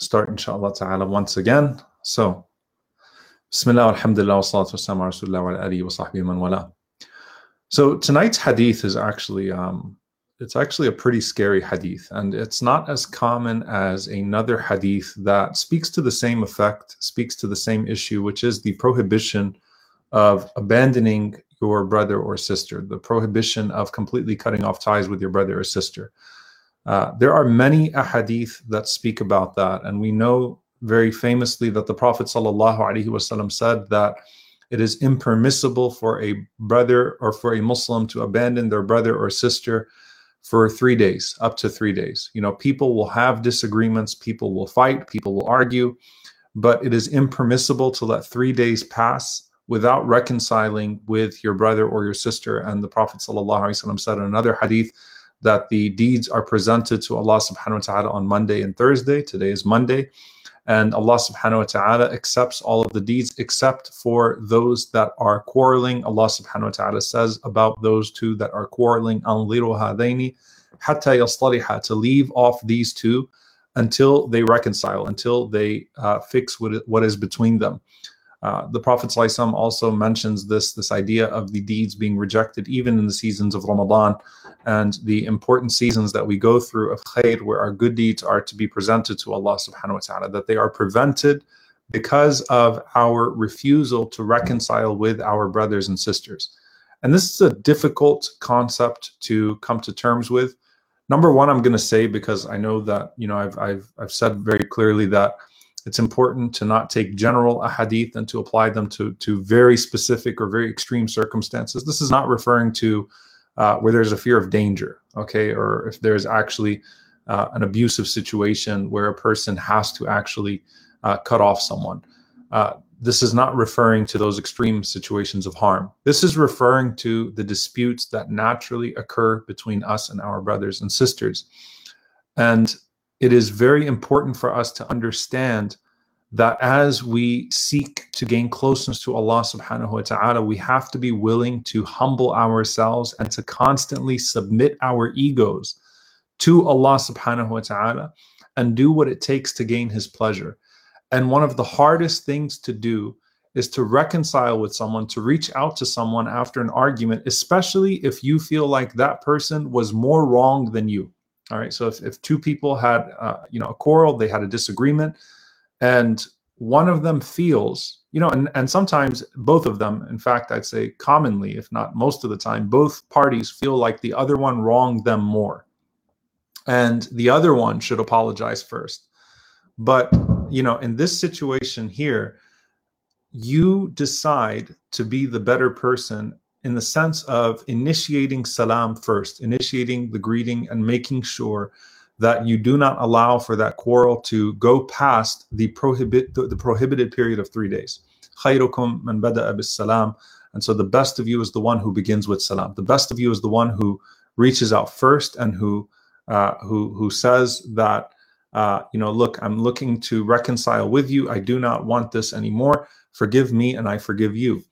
start inshallah ta'ala once again. So, Bismillah, alhamdulillah, wa salatu wa rasulullah wa alihi wa sahbihi man wala. So tonight's hadith is actually um, it's actually a pretty scary hadith, and it's not as common as another hadith that speaks to the same effect, speaks to the same issue, which is the prohibition of abandoning your brother or sister, the prohibition of completely cutting off ties with your brother or sister. Uh, there are many ahadith that speak about that, and we know very famously that the Prophet ﷺ said that it is impermissible for a brother or for a Muslim to abandon their brother or sister for three days, up to three days. You know, people will have disagreements, people will fight, people will argue, but it is impermissible to let three days pass without reconciling with your brother or your sister. And the Prophet ﷺ said in another hadith that the deeds are presented to Allah subhanahu wa ta'ala on Monday and Thursday. Today is Monday. And Allah subhanahu wa ta'ala accepts all of the deeds except for those that are quarreling. Allah subhanahu wa ta'ala says about those two that are quarreling, أَنْظِرُ هَذَيْنِ حَتَّى يَصْطَلِحَا To leave off these two until they reconcile, until they uh, fix what, what is between them. Uh, the Prophet ﷺ also mentions this, this idea of the deeds being rejected even in the seasons of Ramadan and the important seasons that we go through of khair where our good deeds are to be presented to Allah subhanahu wa ta'ala, that they are prevented because of our refusal to reconcile with our brothers and sisters. And this is a difficult concept to come to terms with. Number one, I'm going to say because I know that you know I've I've I've said very clearly that it's important to not take general ahadith and to apply them to, to very specific or very extreme circumstances. This is not referring to uh, where there's a fear of danger, okay, or if there's actually uh, an abusive situation where a person has to actually uh, cut off someone. Uh, this is not referring to those extreme situations of harm. This is referring to the disputes that naturally occur between us and our brothers and sisters. And it is very important for us to understand that as we seek to gain closeness to Allah subhanahu wa ta'ala, we have to be willing to humble ourselves and to constantly submit our egos to Allah subhanahu wa ta'ala and do what it takes to gain His pleasure. And one of the hardest things to do is to reconcile with someone, to reach out to someone after an argument, especially if you feel like that person was more wrong than you. All right. So if, if two people had, uh, you know, a quarrel, they had a disagreement, and one of them feels, you know, and, and sometimes both of them, in fact, I'd say commonly, if not most of the time, both parties feel like the other one wronged them more. And the other one should apologize first. But, you know, in this situation here, you decide to be the better person in the sense of initiating salam first, initiating the greeting and making sure that you do not allow for that quarrel to go past the prohibit the, the prohibited period of three days. خيركم من بدأ بالسلام. And so the best of you is the one who begins with salam. The best of you is the one who reaches out first and who uh, who who says that uh, you know, look, I'm looking to reconcile with you. I do not want this anymore. Forgive me, and I forgive you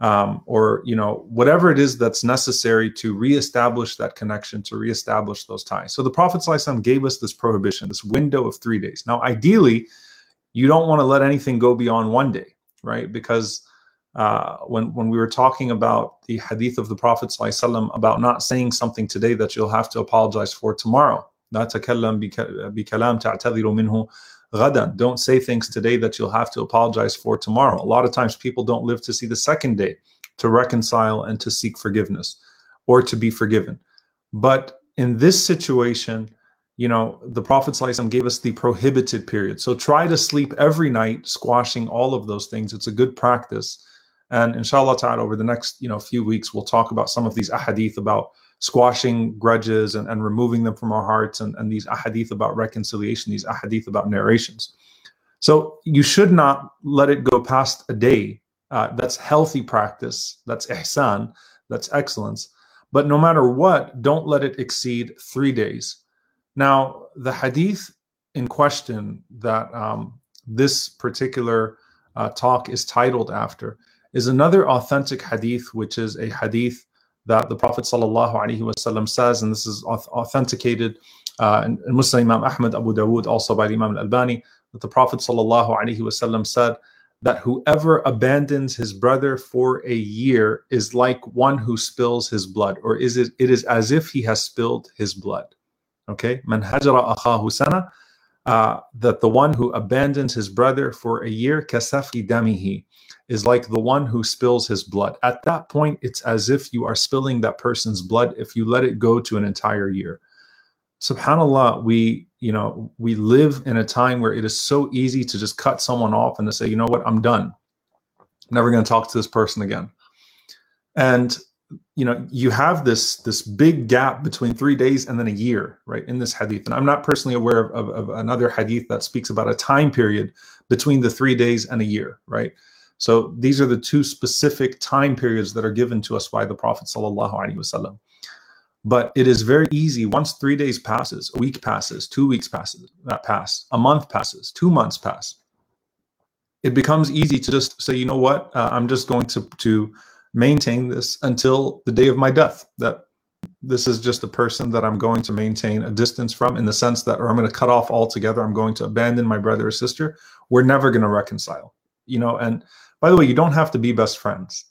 um, or you know whatever it is that's necessary to reestablish that connection to reestablish those ties so the prophet ﷺ gave us this prohibition this window of three days now ideally you don't want to let anything go beyond one day right because uh, when when we were talking about the hadith of the prophet ﷺ about not saying something today that you'll have to apologize for tomorrow لا تكلم بكلام تعتذر منه ghadan. Don't say things today that you'll have to apologize for tomorrow. A lot of times people don't live to see the second day to reconcile and to seek forgiveness or to be forgiven. But in this situation, you know, the Prophet gave us the prohibited period. So try to sleep every night, squashing all of those things. It's a good practice. And inshallah ta'ala, over the next, you know, few weeks, we'll talk about some of these ahadith about squashing grudges and, and removing them from our hearts and, and these ahadith about reconciliation, these ahadith about narrations. So you should not let it go past a day. Uh, that's healthy practice. That's ihsan. That's excellence. But no matter what, don't let it exceed three days. Now, the hadith in question that um, this particular uh, talk is titled after is another authentic hadith, which is a hadith that the Prophet ﷺ says, and this is authenticated uh, and Muslim Imam Ahmad, Abu Dawood, also by Imam Al-Albani, that the Prophet wasallam said that whoever abandons his brother for a year is like one who spills his blood, or is it, it is as if he has spilled his blood. Okay, man hajara akhahu sana, uh, that the one who abandons his brother for a year, kasafi damihi, is like the one who spills his blood. At that point, it's as if you are spilling that person's blood if you let it go to an entire year. Subhanallah, we you know we live in a time where it is so easy to just cut someone off and to say, you know what, I'm done. I'm never going to talk to this person again. And you know you have this this big gap between three days and then a year right in this hadith. And i'm not personally aware of, of, of, another hadith that speaks about a time period between the three days and a year right? So these are the two specific time periods that are given to us by the prophet sallallahu but it is very easy once three days passes a week passes two weeks passes that pass a month passes two months pass it becomes easy to just say you know what? Uh, i'm just going to to maintain this until the day of my death. That this is just a person that I'm going to maintain a distance from in the sense that, or I'm going to cut off altogether. I'm going to abandon my brother or sister. We're never going to reconcile, you know. And by the way, you don't have to be best friends.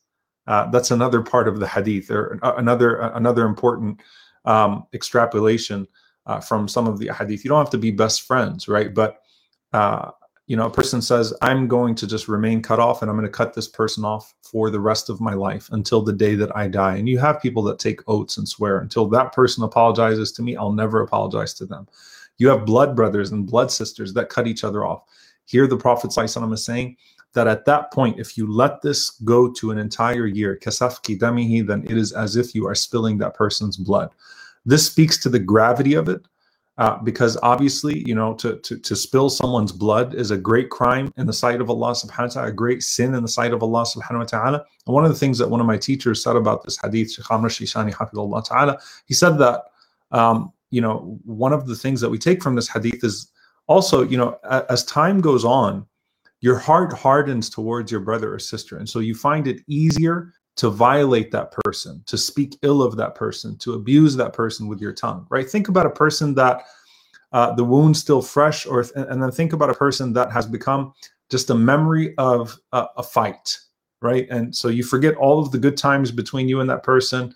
Uh, that's another part of the hadith, or another another important um, extrapolation uh, from some of the hadith. You don't have to be best friends, right? But uh, you know, a person says, I'm going to just remain cut off and I'm going to cut this person off for the rest of my life until the day that I die. And you have people that take oaths and swear, until that person apologizes to me, I'll never apologize to them. You have blood brothers and blood sisters that cut each other off. Here, the Prophet is saying that at that point, if you let this go to an entire year, kasafki damihi, then it is as if you are spilling that person's blood. This speaks to the gravity of it uh, because obviously, you know, to, to, to spill someone's blood is a great crime in the sight of Allah subhanahu wa ta'ala, a great sin in the sight of Allah subhanahu wa ta'ala. And one of the things that one of my teachers said about this hadith, Shaykh Amr Shishani ta'ala, he said that, um, you know, one of the things that we take from this hadith is also, you know, as time goes on, your heart hardens towards your brother or sister. And so you find it easier to violate that person, to speak ill of that person, to abuse that person with your tongue, right? Think about a person that uh, the wound's still fresh, or and then think about a person that has become just a memory of a, a fight, right? And so you forget all of the good times between you and that person,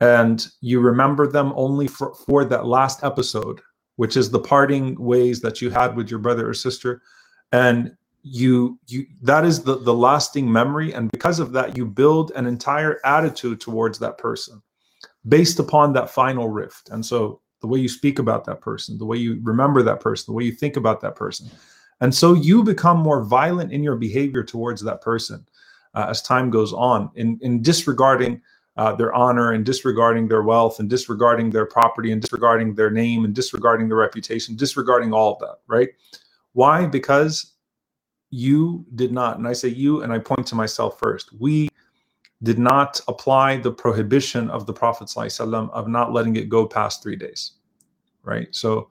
and you remember them only for, for that last episode, which is the parting ways that you had with your brother or sister, and you you that is the the lasting memory. And because of that you build an entire attitude towards that person based upon that final rift. And so the way you speak about that person the way you remember that person the way you think about that person. And so you become more violent in your behavior towards that person uh, as time goes on in in disregarding uh, their honor and disregarding their wealth and disregarding their property and disregarding their name and disregarding their reputation disregarding all of that right? Why? Because you did not, and I say you, and I point to myself first, we did not apply the prohibition of the Prophet ﷺ of not letting it go past three days, right? So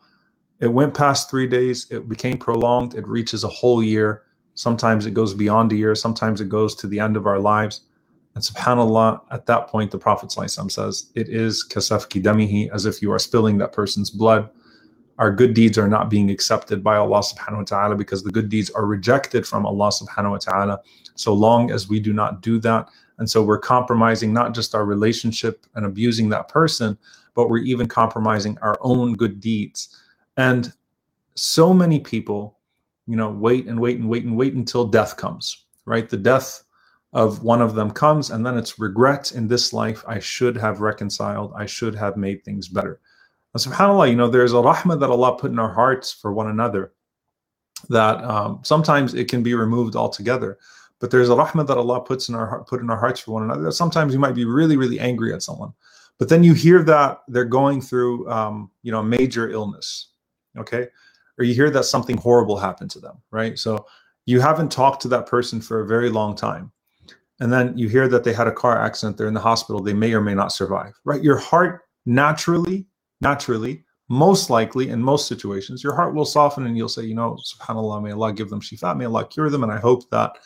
it went past three days, it became prolonged, it reaches a whole year. Sometimes it goes beyond a year, sometimes it goes to the end of our lives. And subhanAllah, at that point, the Prophet ﷺ says, it is kasafki damihi, as if you are spilling that person's blood our good deeds are not being accepted by Allah subhanahu wa ta'ala because the good deeds are rejected from Allah subhanahu wa ta'ala so long as we do not do that. And so we're compromising not just our relationship and abusing that person, but we're even compromising our own good deeds. And so many people, you know, wait and wait and wait and wait until death comes, right? The death of one of them comes, and then it's regret in this life. I should have reconciled, I should have made things better. And subhanAllah, you know, there's a rahmah that Allah put in our hearts for one another that um, sometimes it can be removed altogether. But there's a rahmah that Allah puts in our put in our hearts for one another. That sometimes you might be really, really angry at someone, but then you hear that they're going through, um, you know, a major illness, okay, or you hear that something horrible happened to them, right? So you haven't talked to that person for a very long time, and then you hear that they had a car accident, they're in the hospital, they may or may not survive, right? Your heart naturally naturally, most likely in most situations, your heart will soften and you'll say, you know, subhanAllah, may Allah give them shifa, may Allah cure them. And I hope that,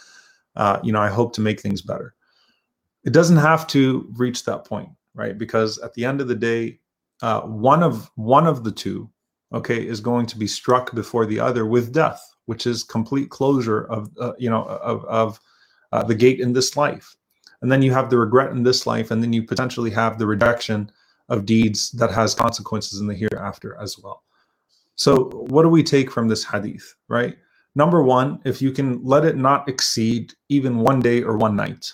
uh, you know, I hope to make things better. It doesn't have to reach that point, right? Because at the end of the day, uh, one of one of the two, okay, is going to be struck before the other with death, which is complete closure of, uh, you know, of, of uh, the gate in this life. And then you have the regret in this life, and then you potentially have the rejection of deeds that has consequences in the hereafter as well. So, what do we take from this hadith, right? Number one, if you can let it not exceed even one day or one night,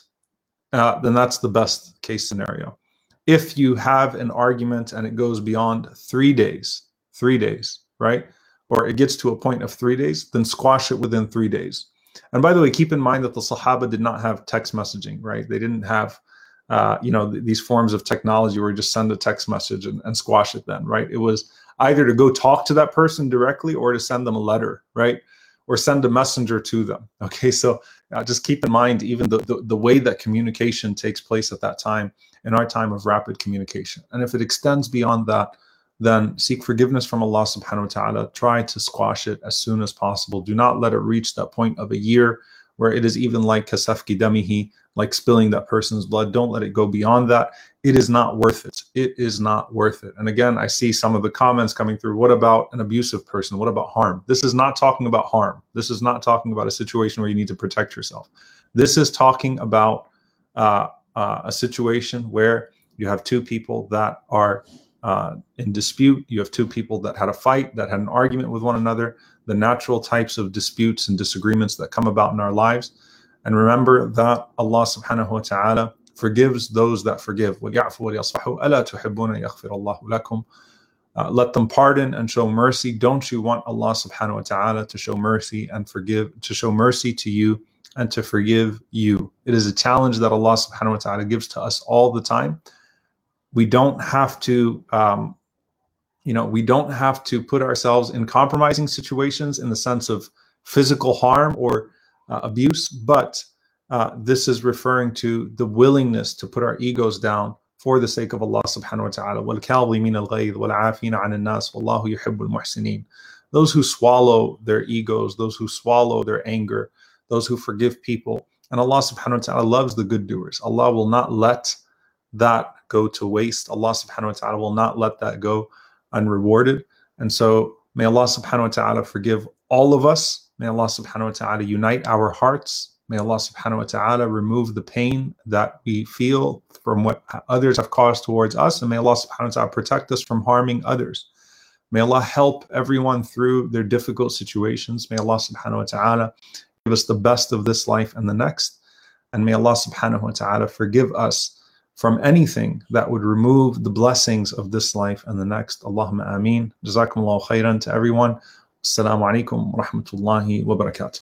uh, then that's the best case scenario. If you have an argument and it goes beyond three days, three days, right? Or it gets to a point of three days, then squash it within three days. And by the way, keep in mind that the Sahaba did not have text messaging, right? They didn't have, uh, you know, th- these forms of technology where you just send a text message and, and squash it then, right? It was either to go talk to that person directly or to send them a letter, right? Or send a messenger to them. Okay, so uh, just keep in mind even the, the, the way that communication takes place at that time in our time of rapid communication. And if it extends beyond that, then seek forgiveness from Allah subhanahu wa ta'ala. Try to squash it as soon as possible. Do not let it reach that point of a year where it is even like kasafki damihi, like spilling that person's blood. Don't let it go beyond that. It is not worth it. It is not worth it. And again, I see some of the comments coming through. What about an abusive person? What about harm? This is not talking about harm. This is not talking about a situation where you need to protect yourself. This is talking about uh, uh, a situation where you have two people that are uh, in dispute. You have two people that had a fight, that had an argument with one another, the natural types of disputes and disagreements that come about in our lives. And remember that Allah subhanahu wa ta'ala forgives those that forgive. Uh, let them pardon and show mercy. Don't you want Allah subhanahu wa ta'ala to show mercy and forgive, to show mercy to you and to forgive you? It is a challenge that Allah subhanahu wa ta'ala gives to us all the time we don't have to um, you know we don't have to put ourselves in compromising situations in the sense of physical harm or uh, abuse but uh, this is referring to the willingness to put our egos down for the sake of Allah subhanahu wa ta'ala وَالْكَاظِمِينَ الْغَيْظِ وَالْعَافِينَ عَنِ النَّاسِ وَاللَّهُ يُحِبُّ الْمُحْسِنِينَ those who swallow their egos those who swallow their anger those who forgive people and Allah subhanahu wa ta'ala loves the good doers Allah will not let that go to waste. Allah subhanahu wa ta'ala will not let that go unrewarded. And so may Allah subhanahu wa ta'ala forgive all of us. May Allah subhanahu wa ta'ala unite our hearts. May Allah subhanahu wa ta'ala remove the pain that we feel from what others have caused towards us. And may Allah subhanahu wa ta'ala protect us from harming others. May Allah help everyone through their difficult situations. May Allah subhanahu wa ta'ala give us the best of this life and the next. And may Allah subhanahu wa ta'ala forgive us from anything that would remove the blessings of this life and the next. Allahumma ameen. Jazakumullahu khairan to everyone. Assalamu alaikum wa rahmatullahi wa barakatuh.